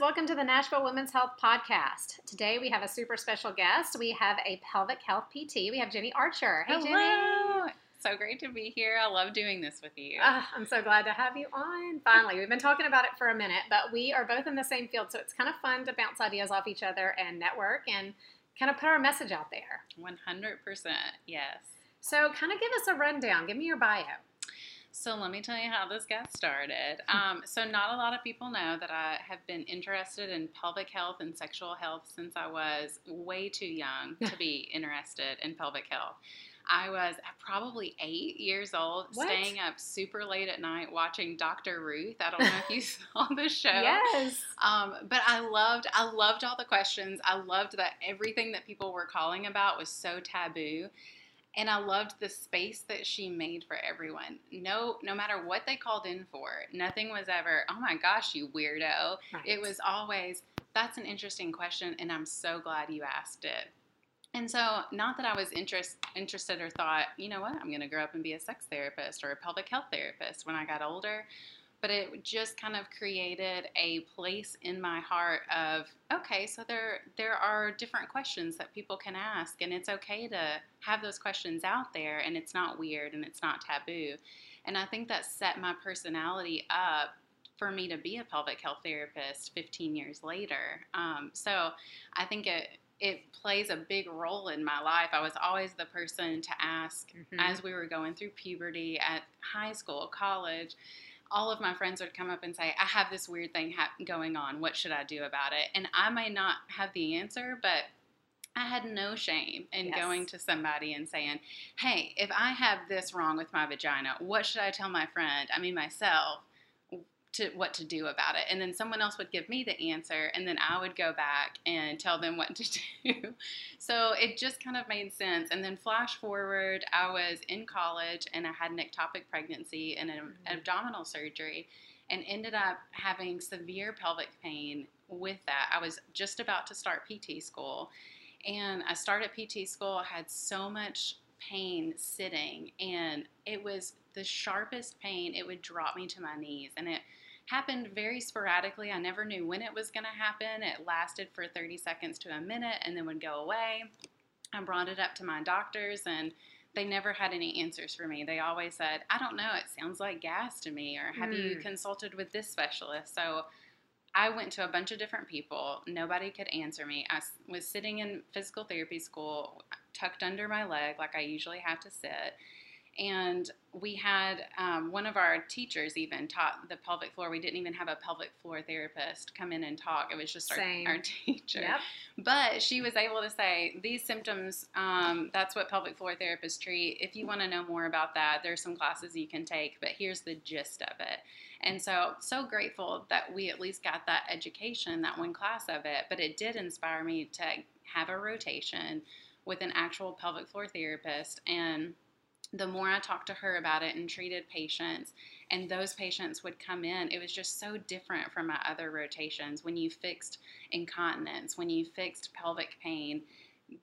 Welcome to the Nashville Women's Health Podcast. Today we have a super special guest. We have a pelvic health PT. We have Jenny Archer. Hey Hello. Jenny. So great to be here. I love doing this with you. Ah, I'm so glad to have you on. Finally, we've been talking about it for a minute, but we are both in the same field, so it's kind of fun to bounce ideas off each other and network and kind of put our message out there. 100%. Yes. So, kind of give us a rundown. Give me your bio. So let me tell you how this got started. Um, so not a lot of people know that I have been interested in pelvic health and sexual health since I was way too young to be interested in pelvic health. I was probably eight years old, What? staying up super late at night watching Dr. Ruth. I don't know if you saw the show. Yes. Um, but I loved, I loved all the questions. I loved that everything that people were calling about was so taboo, and I loved the space that she made for everyone. No, no matter what they called in for, nothing was ever, oh my gosh, you weirdo. Right. It was always, that's an interesting question, and I'm so glad you asked it. And so, not that I was interest, interested or thought, you know what, I'm going to grow up and be a sex therapist or a pelvic health therapist when I got older, but it just kind of created a place in my heart of, okay, so there there are different questions that people can ask, and it's okay to have those questions out there, and it's not weird and it's not taboo. And I think that set my personality up for me to be a pelvic health therapist 15 years later. Um, so I think it it plays a big role in my life. I was always the person to ask Mhm. as we were going through puberty at high school, college. All of my friends would come up and say, "I have this weird thing hap going on. What should I do about it?" And I may not have the answer, but I had no shame in Yes. going to somebody and saying, "Hey, if I have this wrong with my vagina, what should I tell my friend? I mean myself." To what to do about it. And then someone else would give me the answer and then i would go back and tell them what to do. So it just kind of made sense. And then flash forward i was in college and i had an ectopic pregnancy and an Mhm. abdominal surgery and ended up having severe pelvic pain with that. I was just about to start pt school and i started pt school. I had so much pain sitting and it was the sharpest pain it would drop me to my knees and it happened very sporadically i never knew when it was going to happen it lasted for 30 seconds to a minute and then would go away i brought it up to my doctors and they never had any answers for me they always said i don't know it sounds like gas to me or have you Hmm. consulted with this specialist so I went to a bunch of different people. Nobody could answer me. I was sitting in physical therapy school, tucked under my leg, like I usually have to sit. And we had um, one of our teachers even taught the pelvic floor. We didn't even have a pelvic floor therapist come in and talk. It was just our, our teacher. Yep. But she was able to say these symptoms. Um, that's what pelvic floor therapists treat. If you want to know more about that, there's some classes you can take. But here's the gist of it. And so, so grateful that we at least got that education, that one class of it. But it did inspire me to have a rotation with an actual pelvic floor therapist. And the more I talked to her about it and treated patients, and those patients would come in, it was just so different from my other rotations. When you fixed incontinence, when you fixed pelvic pain,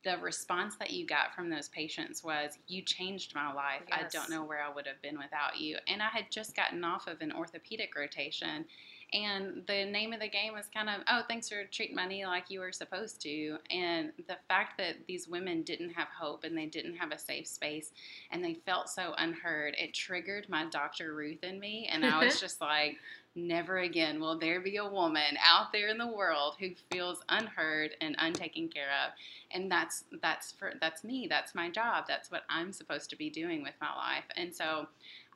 the response that you got from those patients was, You changed my life. I don't know where I would have been without you. And I had just gotten off of an orthopedic rotation. And the name of the game was kind of, oh, thanks for treating my knee like you were supposed to. And the fact that these women didn't have hope and they didn't have a safe space and they felt so unheard, it triggered my Dr. Ruth in me. And I was just like, never again will there be a woman out there in the world who feels unheard and untaken care of. And that's that's for that's me. That's my job. That's what I'm supposed to be doing with my life. And so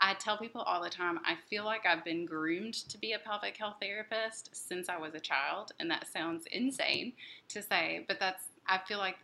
I tell people all the time, I feel like I've been groomed to be a pelvic health therapist since I was a child, and that sounds insane to say, but that's I feel like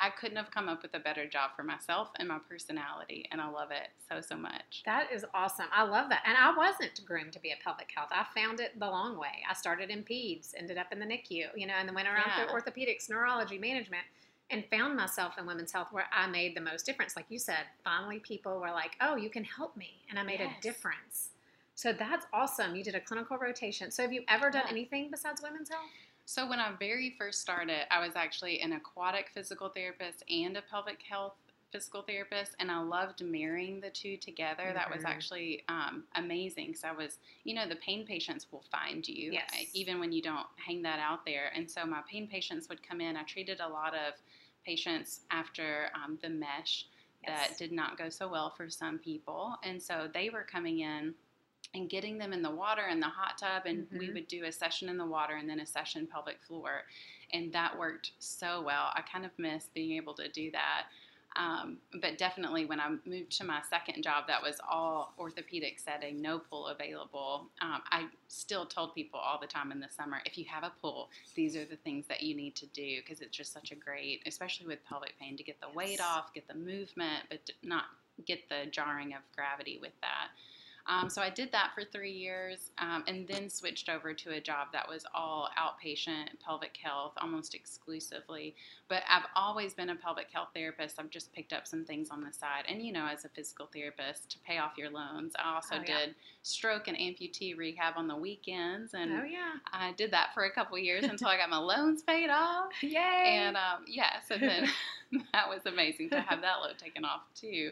I couldn't have come up with a better job for myself and my personality, and I love it so so much. That is awesome. I love that. And I wasn't groomed to be a pelvic health. I found it the long way. I started in peds, ended up in the NICU, you know, and then went around Yeah. through orthopedics, neurology, management, and found myself in women's health where I made the most difference. Like you said, finally people were like, "Oh, you can help me," and I made Yes. a difference. So that's awesome. You did a clinical rotation. So have you ever done Yeah. anything besides women's health? So when I very first started, I was actually an aquatic physical therapist and a pelvic health physical therapist, and I loved marrying the two together. That was Mhm. actually um, amazing because I was, you know, the pain patients will find you Yes. even when you don't hang that out there. And so my pain patients would come in. I treated a lot of patients after um, the mesh that did not go so well for some people, and so they were coming in and getting them in the water in the hot tub and we Mhm. would do a session in the water and then a session pelvic floor and that worked so well i kind of miss being able to do that um, but definitely when i moved to my second job that was all orthopedic setting no pool available. Um, i still told people all the time in the summer if you have a pool these are the things that you need to do because it's just such a great especially with pelvic pain to get the weight off get the movement but not get the jarring of gravity with that um, so I did that for three years um, and then switched over to a job that was all outpatient pelvic health almost exclusively. But I've always been a pelvic health therapist. I've just picked up some things on the side. And, you know, as a physical therapist, to pay off your loans, I also Oh, yeah. did stroke and amputee rehab on the weekends. And oh yeah. I did that for a couple years until I got my loans paid off. Yay. And um, yeah, so then that was amazing to have that load taken off too.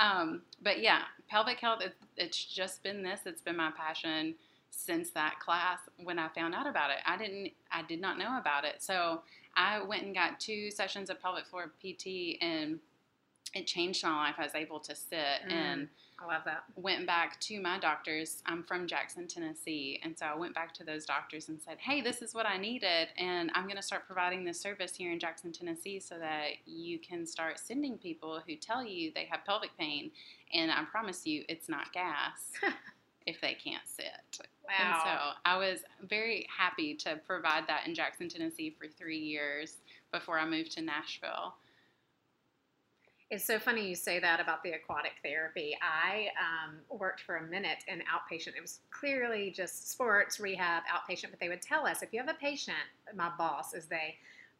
Um, but yeah, pelvic health, it, it's just been this. It's been my passion since that class when I found out about it. I didn't, I did not know about it. So I went and got two sessions of pelvic floor PT and it changed my life. I was able to sit Mm. and I love that. went back to my doctors. I'm from Jackson, Tennessee. And so I went back to those doctors and said, hey, this is what I needed. And I'm going to start providing this service here in Jackson, Tennessee so that you can start sending people who tell you they have pelvic pain. And I promise you, it's not gas if they can't sit. And Wow. so I was very happy to provide that in Jackson, Tennessee for three years before I moved to Nashville. It's so funny you say that about the aquatic therapy. I um, worked for a minute in outpatient. It was clearly just sports rehab outpatient, but they would tell us if you have a patient, my boss is they,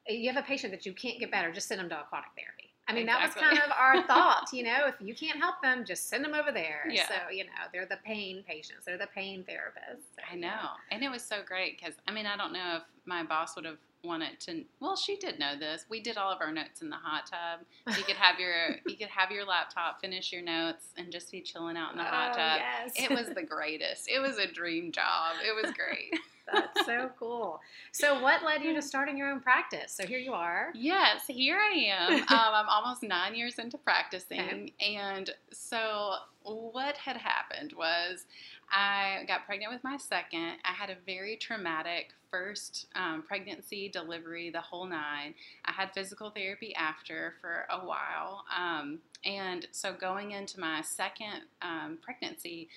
you have a patient that you can't get better, just send them to aquatic therapy. I mean, that was kind of our thought, you know, if you can't help them, just send them over there. Yeah. So, you know, they're the pain patients, they're the pain therapists. So, I yeah. know. And it was so great because, I mean, I don't know if my boss would have wanted to. Well, she did know this. We did all of our notes in the hot tub. You could have your you could have your laptop, finish your notes, and just be chilling out in the hot Oh, tub. yes. It was the greatest. It was a dream job. It was great. That's so cool. So, what led you to starting your own practice? So, here you are. Yes, here I am. Um, I'm almost nine years into practicing. And so, what had happened was I got pregnant with my second. I had a very traumatic first um, pregnancy, delivery, the whole nine. I had physical therapy after for a while. Um, and so, going into my second um, pregnancy,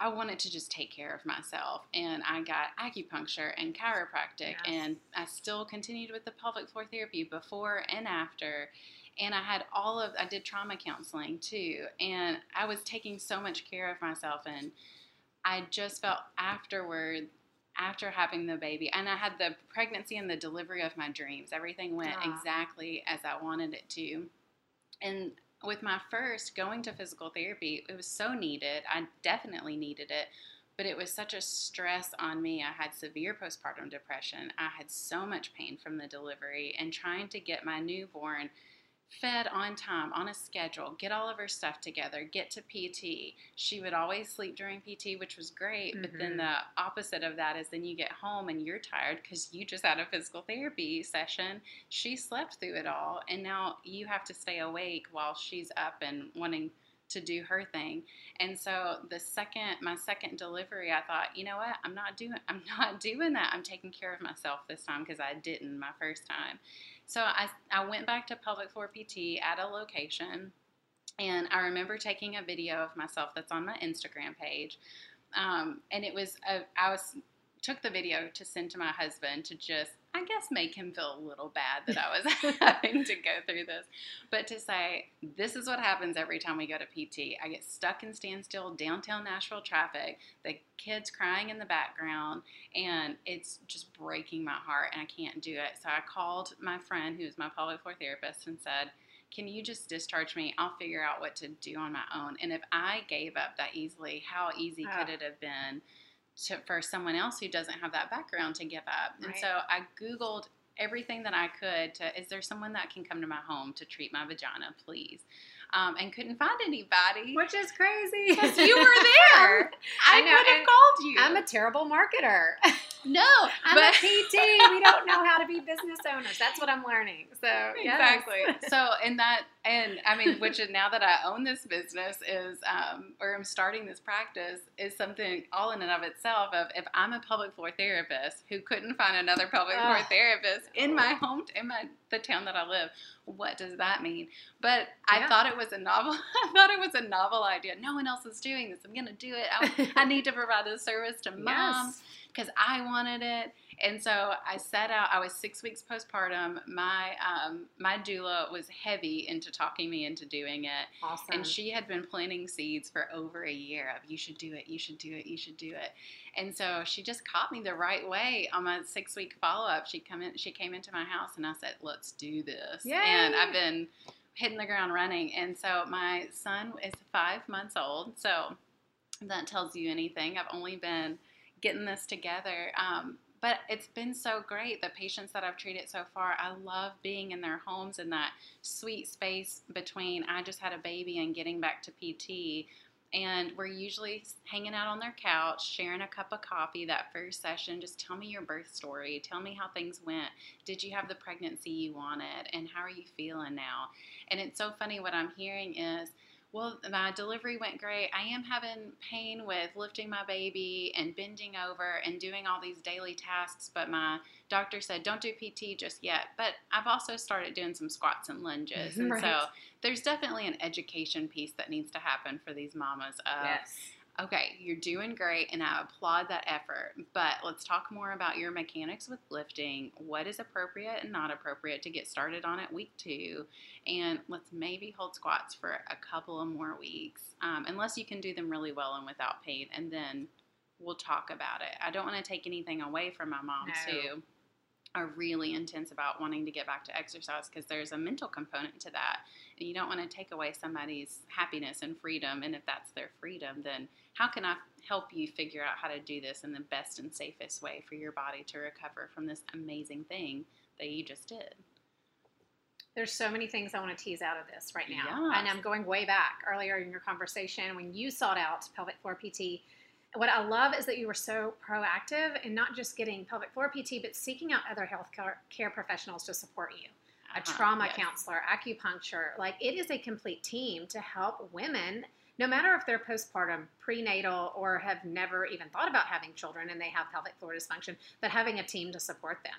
I wanted to just take care of myself, and I got acupuncture and chiropractic, Yes. and I still continued with the pelvic floor therapy before and after. And I had all of, I did trauma counseling too, and I was taking so much care of myself, and I just felt afterward, after having the baby, and I had the pregnancy and the delivery of my dreams. Everything went Ah. exactly as I wanted it to. And with my first going to physical therapy, it was so needed. I definitely needed it, but it was such a stress on me. I had severe postpartum depression. I had so much pain from the delivery and trying to get my newborn fed on time, on a schedule, get all of her stuff together, get to PT. She would always sleep during PT, which was great, but then Mhm. the opposite of that is then you get home and you're tired because you just had a physical therapy session. She slept through it all, and now you have to stay awake while she's up and wanting to do her thing. And so the second my second delivery, I thought, you know what? I'm not doing I'm not doing that. I'm taking care of myself this time because I didn't my first time. So I I went back to pelvic floor PT at a location and I remember taking a video of myself that's on my Instagram page. Um, and it was a, I was took the video to send to my husband to just I guess make him feel a little bad that I was having to go through this. But to say, this is what happens every time we go to PT. I get stuck in standstill downtown Nashville traffic, the kids crying in the background, and it's just breaking my heart, and I can't do it. So I called my friend, who's my pelvic floor therapist, and said, can you just discharge me? I'll figure out what to do on my own. And if I gave up that easily, how easy Oh. could it have been to, for someone else who doesn't have that background to give up? And Right. so I Googled everything that I could to, is there someone that can come to my home to treat my vagina, please? Um, and couldn't find anybody. Which is crazy. Because you were there. I, I know, would have and called you. I'm a terrible marketer. no, I'm but a PT. We don't know how to be business owners. That's what I'm learning. So yes. Exactly. so, and that, and I mean, which is now that I own this business is, um, or I'm starting this practice, is something all in and of itself. Of if I'm a pelvic floor therapist who couldn't find another pelvic floor Ugh. therapist in my home, in my the town that I live, what does that mean? But I Yeah. thought it was a novel. I thought it was a novel idea. No one else is doing this. I'm gonna do it. I, I need to provide this service to moms Yes. because I wanted it. And so I set out. I was six weeks postpartum. My um, my doula was heavy into talking me into doing it, Awesome. and she had been planting seeds for over a year of you should do it, you should do it, you should do it. And so she just caught me the right way on my six week follow up. She come in. She came into my house, and I said, "Let's do this." And I've been hitting the ground running. And so my son is five months old. So that tells you anything. I've only been getting this together. Um, but it's been so great. The patients that I've treated so far, I love being in their homes in that sweet space between I just had a baby and getting back to PT. And we're usually hanging out on their couch, sharing a cup of coffee that first session. Just tell me your birth story. Tell me how things went. Did you have the pregnancy you wanted? And how are you feeling now? And it's so funny what I'm hearing is, well, my delivery went great. I am having pain with lifting my baby and bending over and doing all these daily tasks, but my doctor said don't do PT just yet. But I've also started doing some squats and lunges. And Right. so there's definitely an education piece that needs to happen for these mamas yes. Okay, you're doing great, and I applaud that effort. But let's talk more about your mechanics with lifting. What is appropriate and not appropriate to get started on at week two? And let's maybe hold squats for a couple of more weeks, um, unless you can do them really well and without pain, and then we'll talk about it. I don't want to take anything away from my moms No. who are really intense about wanting to get back to exercise because there's a mental component to that. And you don't want to take away somebody's happiness and freedom. And if that's their freedom, then how can I help you figure out how to do this in the best and safest way for your body to recover from this amazing thing that you just did? There's so many things I want to tease out of this right now. And I'm going way back earlier in your conversation when you sought out pelvic floor PT. What I love is that you were so proactive in not just getting pelvic floor PT, but seeking out other health care- professionals to support you. A Uh-huh, trauma yes. counselor, acupuncture. Like it is a complete team to help women, no matter if they're postpartum, prenatal, or have never even thought about having children and they have pelvic floor dysfunction, but having a team to support them.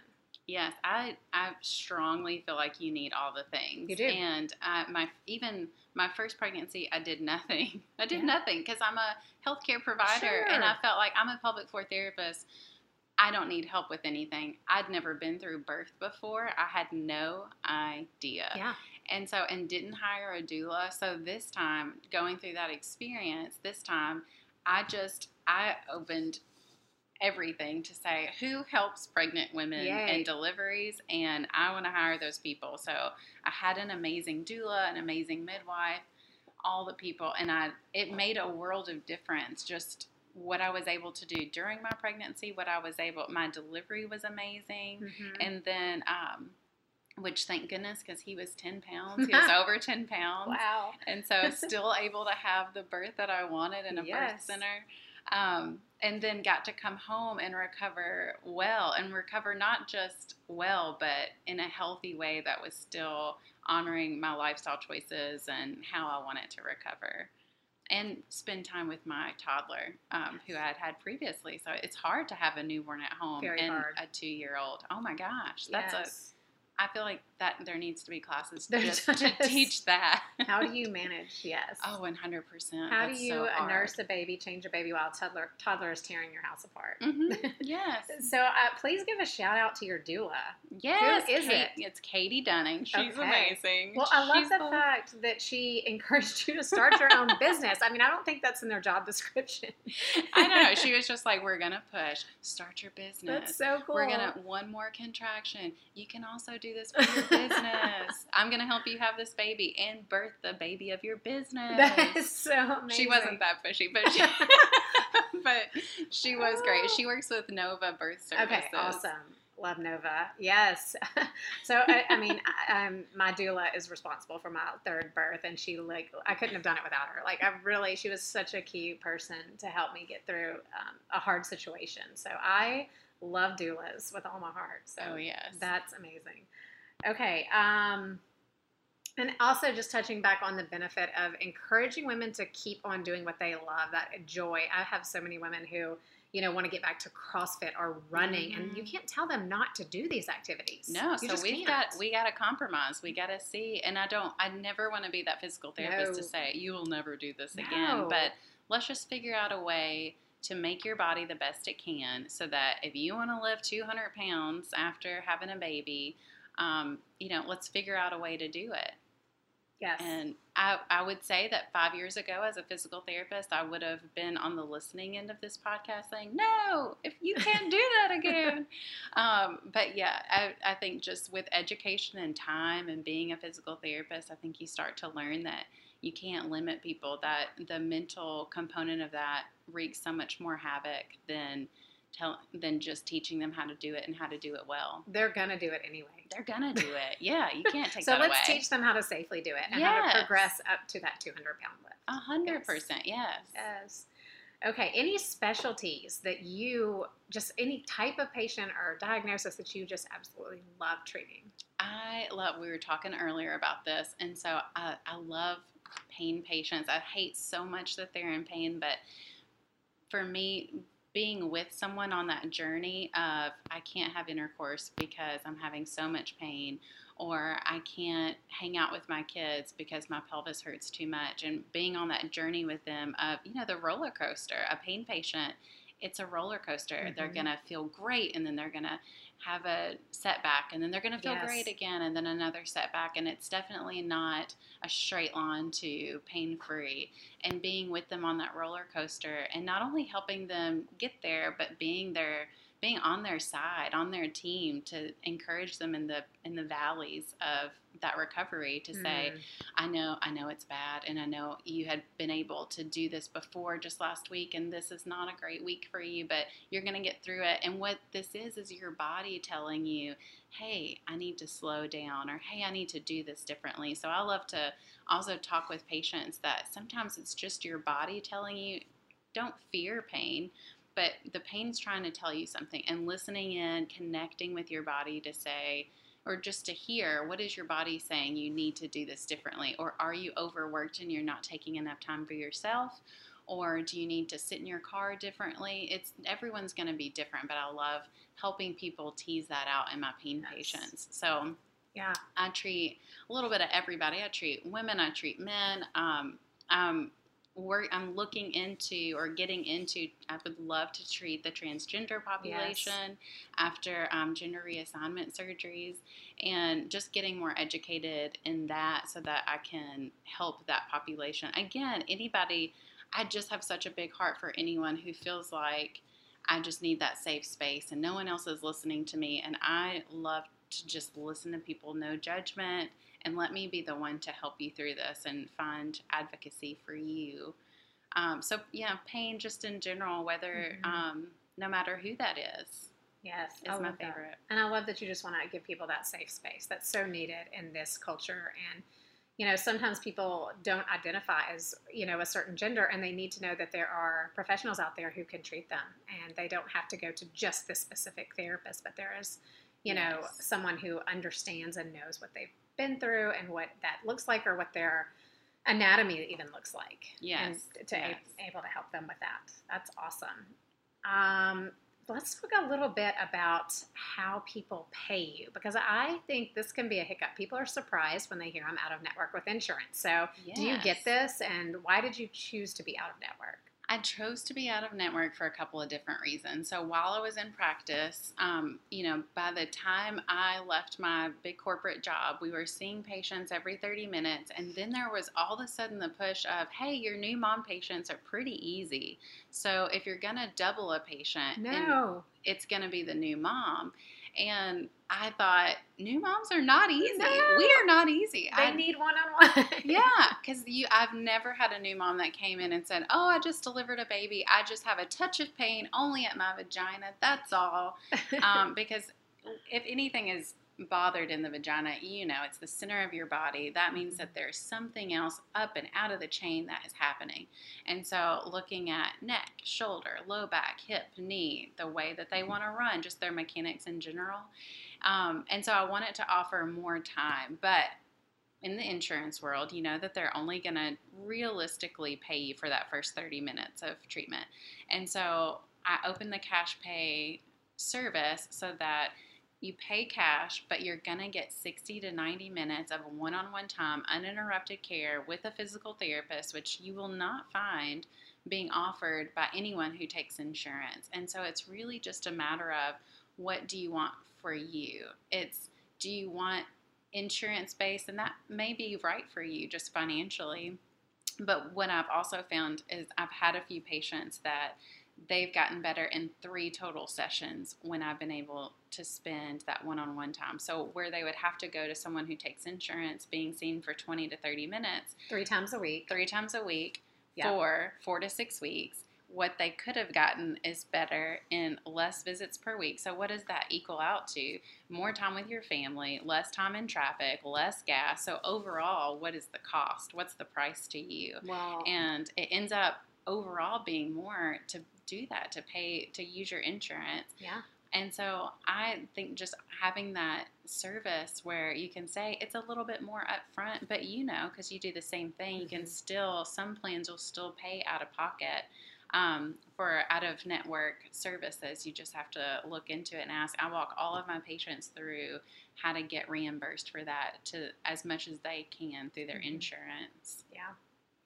Yes, I I strongly feel like you need all the things. You do. And I, my even my first pregnancy, I did nothing. I did Yeah. nothing because I'm a healthcare provider, and I felt like I'm a pelvic floor therapist. I don't need help with anything. I'd never been through birth before. I had no idea. Yeah. And so, and didn't hire a doula. So this time, going through that experience, this time, I just, I opened everything to say who helps pregnant women Yay. in deliveries, and I want to hire those people. So I had an amazing doula, an amazing midwife, all the people, and I, it made a world of difference. Just what I was able to do during my pregnancy, what I was able, my delivery was amazing Mhm. and then um which thank goodness because he was 10 pounds he was over 10 pounds Wow. and so still able to have the birth that i wanted in a birth center um, and then got to come home and recover well and recover not just well but in a healthy way that was still honoring my lifestyle choices and how i wanted to recover and spend time with my toddler um, who I had had previously. So it's hard to have a newborn at home Very and hard. a two year old. Oh my gosh, that's yes. a. I feel like that there needs to be classes just to teach that. How do you manage? Yes. Oh, 100 percent. How do you uh, nurse a baby, change a baby while a toddler toddler is tearing your house apart? hmm Yes. So uh, please give a shout out to your doula. Yes. is Kate- it? It's Katie Dunning. She's Okay. amazing. Well, I love She's the the- fact that she encouraged you to start your own business. I mean, I don't think that's in their job description. I know. She was just like, "We're gonna push. Start your business. That's so cool. We're gonna one more contraction. You can also do this for your business. I'm gonna help you have this baby and birth the baby of your business." That is so amazing. she wasn't that pushy, but she, but she was great. She works with Nova Birth Services. Okay, awesome. Love Nova. Yes. so I, I mean, I, um, my doula is responsible for my third birth, and she like I couldn't have done it without her. Like I really, she was such a key person to help me get through um, a hard situation. So I love doulas with all my heart. So Oh yes. that's amazing. Okay. Um, and also just touching back on the benefit of encouraging women to keep on doing what they love, that joy. I have so many women who, you know, want to get back to CrossFit or running, and you Mhm. can't tell them not to do these activities. No, You so we've can't. got we got to compromise. We got to see, and I don't. I never want to be that physical therapist to say you will never do this No. again. But let's just figure out a way to make your body the best it can, so that if you want to live 200 pounds after having a baby, um, you know, let's figure out a way to do it. Yes. And I, I would say that five years ago, as a physical therapist, I would have been on the listening end of this podcast saying, no, if you can't do that again. um, but yeah, I, I think just with education and time and being a physical therapist, I think you start to learn that you can't limit people, that the mental component of that wreaks so much more havoc than. Tell, than just teaching them how to do it and how to do it well. They're gonna do it anyway. They're gonna do it. Yeah, you can't take so that away. So let's teach them how to safely do it and how to progress up to that 200 pound lift. A hundred percent, yes. Yes. Okay. Any specialties that you just any type of patient or diagnosis that you just absolutely love treating? I love. We were talking earlier about this, and so I, I love pain patients. I hate so much that they're in pain, but for me, being with someone on that journey of I can't have intercourse because I'm having so much pain, or I can't hang out with my kids because my pelvis hurts too much, and being on that journey with them of you know the roller coaster, a pain patient. It's a roller coaster. They're Mhm. gonna feel great, and then they're gonna have a setback and then they're going to feel Yes. great again and then another setback and it's definitely not a straight line to pain free and being with them on that roller coaster and not only helping them get there but being there being on their side on their team to encourage them in the in the valleys of that recovery to say Mm. I know, I know it's bad, and I know you had been able to do this before just last week, and this is not a great week for you, but you're going to get through it. And what this is, is your body telling you, hey, I need to slow down, or hey, I need to do this differently. So I love to also talk with patients that sometimes it's just your body telling you, don't fear pain. But the pain's trying to tell you something, and listening in, connecting with your body to say, or just to hear what is your body saying you need to do this differently or are you overworked and you're not taking enough time for yourself or do you need to sit in your car differently it's everyone's going to be different but i love helping people tease that out in my pain Yes. patients so Yeah. I treat a little bit of everybody. I treat women. I treat men. Um, um, I'm looking into or getting into. I would love to treat the transgender population after um, gender reassignment surgeries, and just getting more educated in that so that I can help that population. Again, anybody. I just have such a big heart for anyone who feels like I just need that safe space and no one else is listening to me. And I love to just listen to people, no judgment, and let me be the one to help you through this and find advocacy for you. Um, so, yeah, pain just in general, whether Mhm. um, no matter who that is, Yes. is I my love that. favorite. And I love that you just want to give people that safe space. That's so needed in this culture. And, you know, sometimes people don't identify as, you know, a certain gender and they need to know that there are professionals out there who can treat them and they don't have to go to just this specific therapist, but there is, you know, someone who understands and knows what they've been through and what that looks like or what their anatomy even looks like. Yes, And to yes. a- able to help them with that. That's awesome. Um, let's talk a little bit about how people pay you because I think this can be a hiccup. People are surprised when they hear I'm out of network with insurance. So, yes. do you get this and why did you choose to be out of network? I chose to be out of network for a couple of different reasons. So while I was in practice, um, you know, by the time I left my big corporate job, we were seeing patients every 30 minutes. And then there was all of a sudden the push of, hey, your new mom patients are pretty easy. So if you're going to double a patient, no. it's going to be the new mom. And I thought new moms are not easy. No, we are not easy. They I, need one on one. yeah, because you, I've never had a new mom that came in and said, "Oh, I just delivered a baby. I just have a touch of pain only at my vagina. That's all." Um, because if anything is bothered in the vagina, you know it's the center of your body. That means that there's something else up and out of the chain that is happening. And so, looking at neck, shoulder, low back, hip, knee, the way that they want to run, just their mechanics in general. Um, and so, I wanted to offer more time, but in the insurance world, you know that they're only going to realistically pay you for that first 30 minutes of treatment. And so, I opened the cash pay service so that you pay cash, but you're going to get 60 to 90 minutes of one on one time, uninterrupted care with a physical therapist, which you will not find being offered by anyone who takes insurance. And so it's really just a matter of what do you want for you? It's do you want insurance based? And that may be right for you just financially. But what I've also found is I've had a few patients that they've gotten better in three total sessions when I've been able to spend that one on one time. So, where they would have to go to someone who takes insurance, being seen for 20 to 30 minutes, three times a week, three times a week yep. for four to six weeks. What they could have gotten is better in less visits per week. So, what does that equal out to? More time with your family, less time in traffic, less gas. So, overall, what is the cost? What's the price to you? Wow. And it ends up overall being more to do that to pay to use your insurance. Yeah. And so I think just having that service where you can say it's a little bit more upfront, but you know, because you do the same thing, you can mm-hmm. still, some plans will still pay out of pocket um, for out of network services. You just have to look into it and ask. I walk all of my patients through how to get reimbursed for that to as much as they can through their mm-hmm. insurance. Yeah.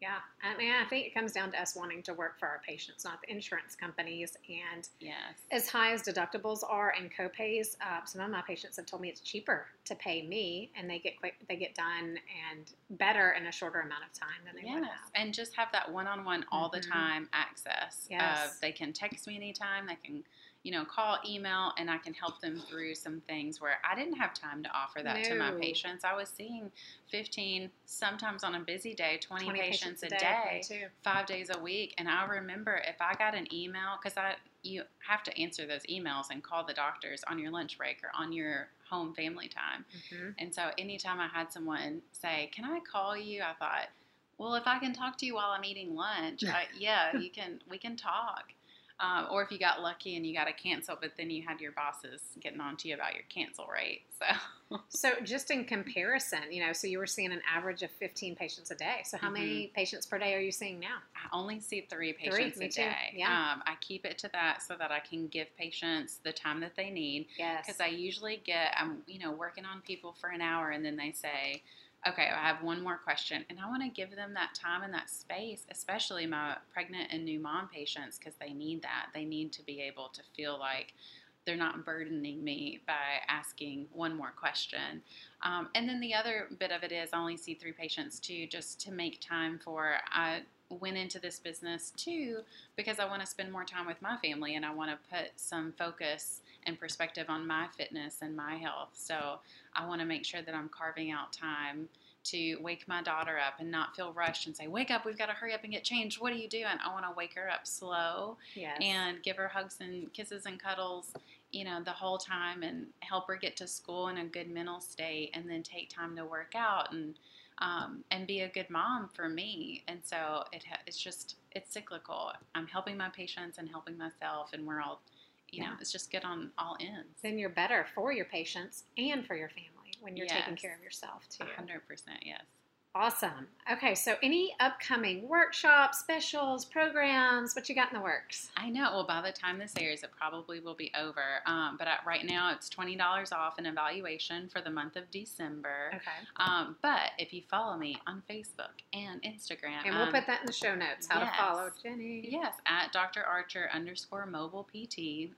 Yeah, I mean, I think it comes down to us wanting to work for our patients, not the insurance companies. And yes. as high as deductibles are and copays, uh, some of my patients have told me it's cheaper to pay me, and they get quick, they get done and better in a shorter amount of time than they yes. would have. And just have that one-on-one all mm-hmm. the time access. Yes. Of they can text me anytime. They can you know, call, email, and I can help them through some things where I didn't have time to offer that no. to my patients. I was seeing 15, sometimes on a busy day, 20, 20 patients, patients, a day, day five days a week. And I remember if I got an email, because I you have to answer those emails and call the doctors on your lunch break or on your home family time. Mm-hmm. And so anytime I had someone say, "Can I call you?" I thought, well, if I can talk to you while I'm eating lunch, I, yeah, you can. We can talk. Um, or if you got lucky and you got to cancel, but then you had your bosses getting on to you about your cancel rate. So, so just in comparison, you know, so you were seeing an average of 15 patients a day. So how mm-hmm. many patients per day are you seeing now? I only see three patients three, a day. Yeah. Um, I keep it to that so that I can give patients the time that they need. Yes. Because I usually get, I'm, you know, working on people for an hour and then they say, okay, I have one more question. And I want to give them that time and that space, especially my pregnant and new mom patients, because they need that. They need to be able to feel like they're not burdening me by asking one more question. Um, and then the other bit of it is I only see three patients too, just to make time for. I went into this business too because I want to spend more time with my family and I want to put some focus and perspective on my fitness and my health. So I want to make sure that I'm carving out time to wake my daughter up and not feel rushed and say, Wake up, we've got to hurry up and get changed. What are you doing? I want to wake her up slow yes. and give her hugs and kisses and cuddles, you know, the whole time and help her get to school in a good mental state and then take time to work out and um, and be a good mom for me. And so it ha- it's just it's cyclical. I'm helping my patients and helping myself, and we're all you yeah. know, it's just good on all ends. Then you're better for your patients and for your family when you're yes. taking care of yourself too. 100%, yes. Awesome. Okay, so any upcoming workshops, specials, programs, what you got in the works? I know. Well, by the time this airs, it probably will be over. Um, but at, right now, it's twenty dollars off an evaluation for the month of December. Okay. Um, but if you follow me on Facebook and Instagram, And we'll um, put that in the show notes how yes. to follow Jenny. Yes, at Dr. Archer underscore mobile PT.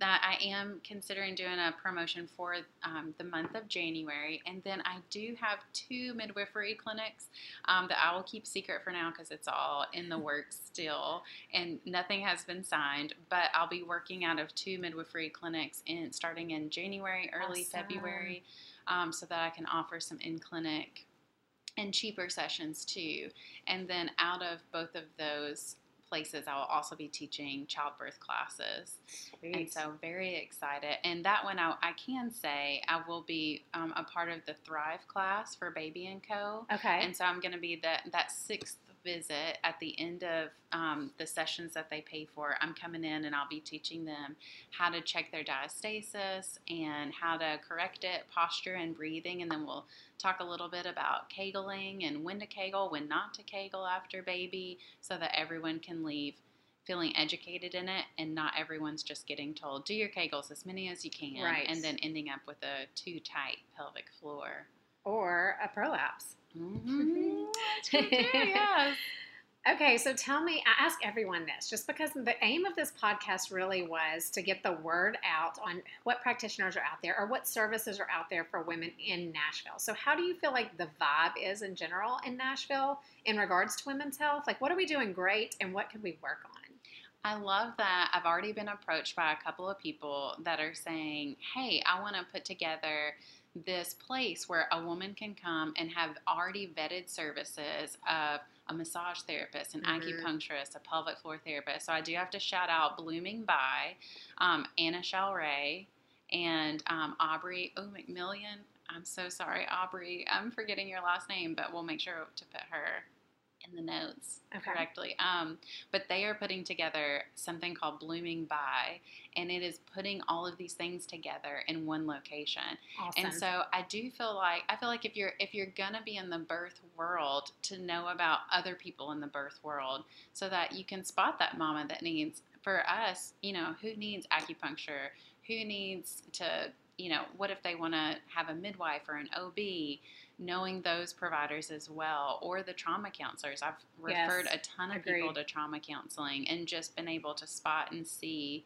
That I am considering doing a promotion for um, the month of January. And then I do have two midwifery clinics um, that I will keep secret for now because it's all in the works still and nothing has been signed. But I'll be working out of two midwifery clinics in starting in January, early Awesome. February, um, so that I can offer some in clinic and cheaper sessions too. And then out of both of those places, I will also be teaching childbirth classes. And so, very excited. And that one, I, I can say, I will be um, a part of the Thrive class for Baby and Co. okay. And so, I'm going to be that that sixth visit at the end of um, the sessions that they pay for. I'm coming in and I'll be teaching them how to check their diastasis and how to correct it, posture and breathing, and then we'll talk a little bit about kegling and when to kegel, when not to kegel after baby, so that everyone can leave feeling educated in it and not everyone's just getting told do your kegels as many as you can Right. and then ending up with a too tight pelvic floor or a prolapse. mm-hmm. Too, yes. Okay, so tell me, I ask everyone this just because the aim of this podcast really was to get the word out on what practitioners are out there or what services are out there for women in Nashville. So, how do you feel like the vibe is in general in Nashville in regards to women's health? Like, what are we doing great and what could we work on? I love that. I've already been approached by a couple of people that are saying, hey, I want to put together this place where a woman can come and have already vetted services of a massage therapist, an Mhm. acupuncturist, a pelvic floor therapist. So I do have to shout out Blooming by um, Anna Shalray and um, Aubrey Oh McMillian. I'm so sorry, Aubrey. I'm forgetting your last name, but we'll make sure to put her in the notes Okay. correctly. Um, but they are putting together something called Blooming By, and it is putting all of these things together in one location. Awesome. And so I do feel like I feel like if you're if you're gonna be in the birth world, to know about other people in the birth world, so that you can spot that mama that needs. For us, you know, who needs acupuncture? Who needs to, you know, what if they want to have a midwife or an OB? Knowing those providers as well, or the trauma counselors. I've Yes, referred a ton of people to trauma counseling and just been able to spot and see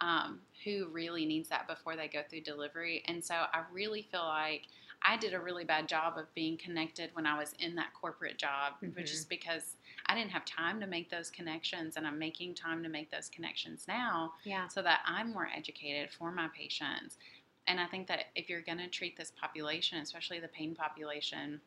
um, who really needs that before they go through delivery. And so I really feel like I did a really bad job of being connected when I was in that corporate job, which Mhm. is because I didn't have time to make those connections, and I'm making time to make those connections now yeah. so that I'm more educated for my patients. And I think that if you're going to treat this population, especially the pain population,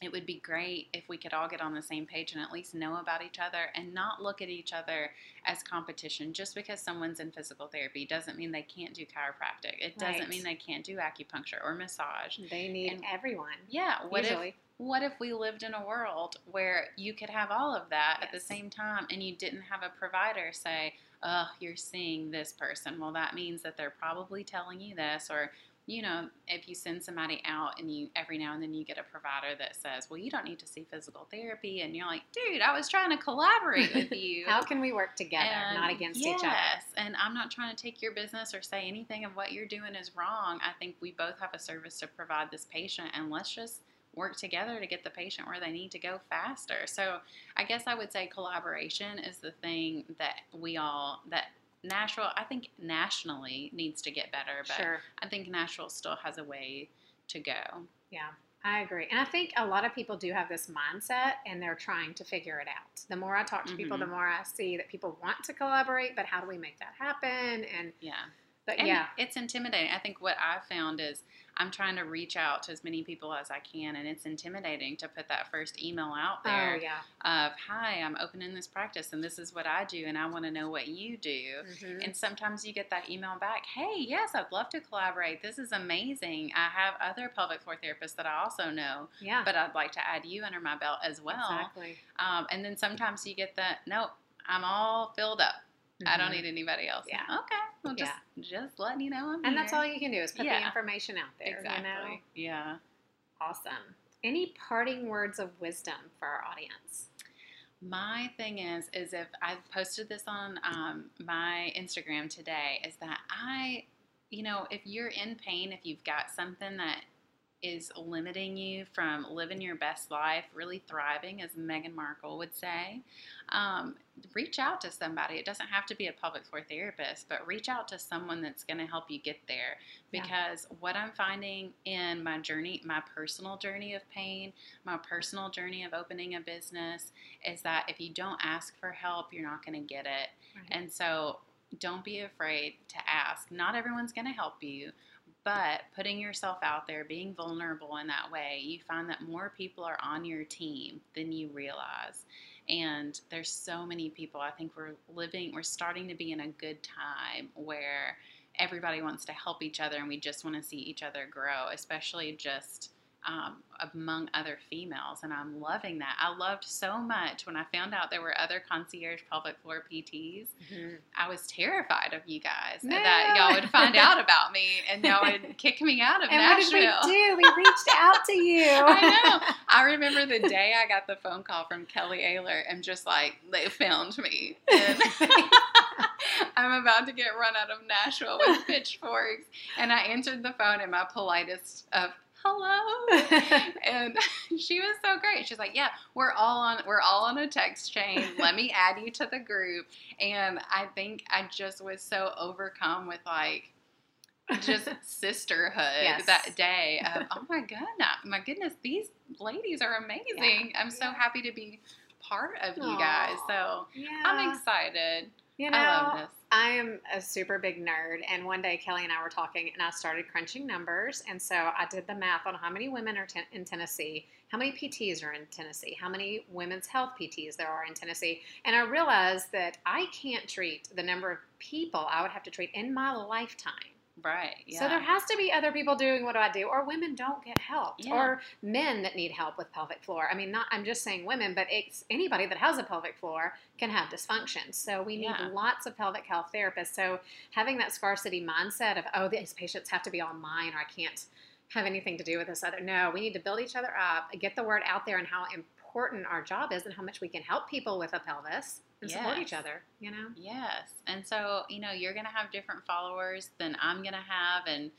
it would be great if we could all get on the same page and at least know about each other and not look at each other as competition. Just because someone's in physical therapy doesn't mean they can't do chiropractic. It doesn't Right. mean they can't do acupuncture or massage. They need And- everyone. Yeah, what usually. if what if we lived in a world where you could have all of that at the same time and you didn't have a provider say, "Oh, you're seeing this person." Well, that means that they're probably telling you this or you know, if you send somebody out and you every now and then you get a provider that says, "Well, you don't need to see physical therapy." And you're like, "Dude, I was trying to collaborate with you." How can we work together, And not against each other? Yes, and I'm not trying to take your business or say anything of what you're doing is wrong. I think we both have a service to provide this patient, and let's just work together to get the patient where they need to go faster. So I guess I would say collaboration is the thing that we all that Nashville, I think nationally needs to get better, but Sure. I think Nashville still has a way to go. Yeah, I agree. And I think a lot of people do have this mindset and they're trying to figure it out. The more I talk to people, the Mhm. more I see that people want to collaborate, but how do we make that happen? And Yeah. but And yeah, it's intimidating. I think what I've found is I'm trying to reach out to as many people as I can, and it's intimidating to put that first email out there oh yeah, of, Hi, I'm opening this practice, and this is what I do, and I want to know what you do. Mhm. And sometimes you get that email back, Hey, yes, I'd love to collaborate. This is amazing. I have other pelvic floor therapists that I also know, yeah, but I'd like to add you under my belt as well. exactly. Um, and then sometimes you get that, Nope, I'm all filled up. I don't Mhm. need anybody else. Yeah. Okay. Well, just just letting you know I'm And that's all you can do is put the information out there. Exactly. You know? Yeah. Awesome. any parting words of wisdom for our audience? My thing is, is if I've posted this on um, my Instagram today, is that I, you know, if you're in pain, if you've got something that is limiting you from living your best life, really thriving, as Meghan Markle would say, um, reach out to somebody. It doesn't have to be a pelvic floor therapist, but reach out to someone that's going to help you get there. Because yeah. what I'm finding in my journey, my personal journey of pain, my personal journey of opening a business, is that if you don't ask for help, you're not going to get it. Right. And so don't be afraid to ask. Not everyone's going to help you but putting yourself out there, being vulnerable in that way, you find that more people are on your team than you realize. And there's so many people. I think we're living, we're starting to be in a good time where everybody wants to help each other and we just want to see each other grow, especially just um, among other females, and I'm loving that. I loved so much when I found out there were other concierge pelvic floor PTs. Mm-hmm. I was terrified of you guys no. that y'all would find out about me and y'all would kick me out of and Nashville. What did we do? We reached out to you. I know. I remember the day I got the phone call from Kelly Ayler and just like they found me. I'm about to get run out of Nashville with pitchforks. And I answered the phone in my politest of hello and she was so great she's like yeah we're all on we're all on a text chain let me add you to the group and i think i just was so overcome with like just sisterhood yes. that day of, oh my goodness my goodness these ladies are amazing yeah. i'm so yeah. happy to be part of Aww. you guys so yeah. i'm excited you know, I, I am a super big nerd, and one day Kelly and I were talking, and I started crunching numbers, and so I did the math on how many women are ten- in Tennessee, how many PTs are in Tennessee, how many women's health PTs there are in Tennessee, and I realized that I can't treat the number of people I would have to treat in my lifetime Right. Yeah. So there has to be other people doing what do I do, or women don't get help, yeah. or men that need help with pelvic floor. I mean, not I'm just saying women, but it's anybody that has a pelvic floor can have dysfunction. So we need yeah. lots of pelvic health therapists. So having that scarcity mindset of oh these patients have to be all mine, or I can't have anything to do with this other. No, we need to build each other up, get the word out there, and how important our job is, and how much we can help people with a pelvis and yes. support each other, you know? Yes. And so, you know, you're going to have different followers than I'm going to have. And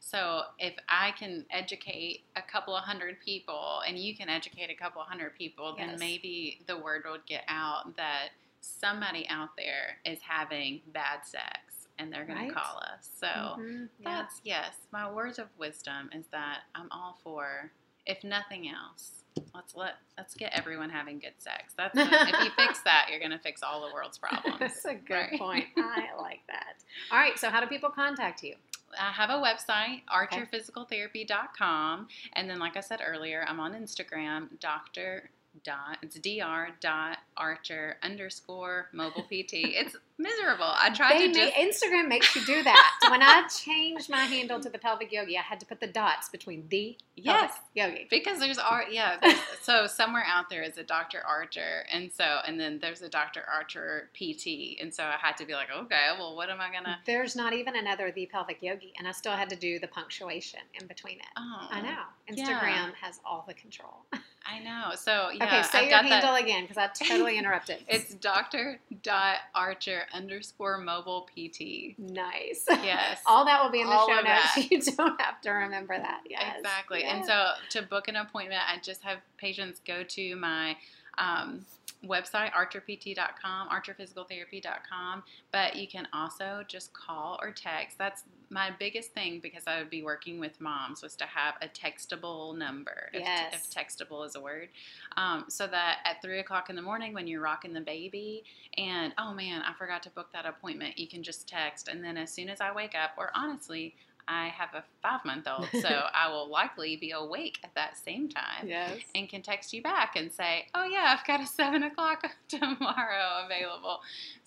so, if I can educate a couple of hundred people and you can educate a couple of hundred people, yes. then maybe the word would get out that somebody out there is having bad sex and they're going right. to call us. So, mm-hmm. that's, yes, my words of wisdom is that I'm all for, if nothing else, let's let let's get everyone having good sex. That's if you fix that, you're going to fix all the world's problems. That's a good right? point. I like that. All right, so how do people contact you? I have a website, archerphysicaltherapy.com, and then like I said earlier, I'm on Instagram, Doctor dot it's dr dot archer underscore mobile pt it's miserable. I tried they to just... instagram makes you do that. When i changed my handle to the pelvic yogi i had to put the dots between the yes. yogi. Because there's art yeah there's, so somewhere out there is a dr archer and so and then there's a dr archer pt and so i had to be like okay well what am i gonna there's not even another the pelvic yogi and i still had to do the punctuation in between it. Oh i know. Instagram yeah. has all the control I know. So yeah. Okay, say I've your handle that. again because I totally interrupted. it's Doctor Dot Archer underscore Mobile PT. Nice. Yes. All that will be in the All show notes. That. You don't have to remember that. Yes. Exactly. Yes. And so to book an appointment, I just have patients go to my um, website, archerpt.com, archerphysicaltherapy.com, but you can also just call or text. That's my biggest thing because I would be working with moms was to have a textable number, yes. if, if textable is a word, um, so that at 3 o'clock in the morning when you're rocking the baby and, oh man, I forgot to book that appointment, you can just text. And then as soon as I wake up, or honestly, I have a five month old, so I will likely be awake at that same time. Yes. And can text you back and say, oh, yeah, I've got a seven o'clock tomorrow available.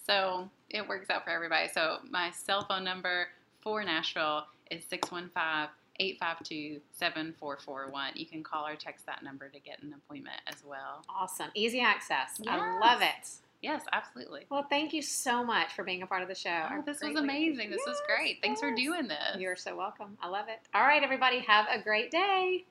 So it works out for everybody. So my cell phone number for Nashville is 615 852 7441. You can call or text that number to get an appointment as well. Awesome. Easy access. Yes. I love it. Yes, absolutely. Well, thank you so much for being a part of the show. Oh, this was amazing. This yes, was great. Thanks yes. for doing this. You're so welcome. I love it. All right, everybody, have a great day.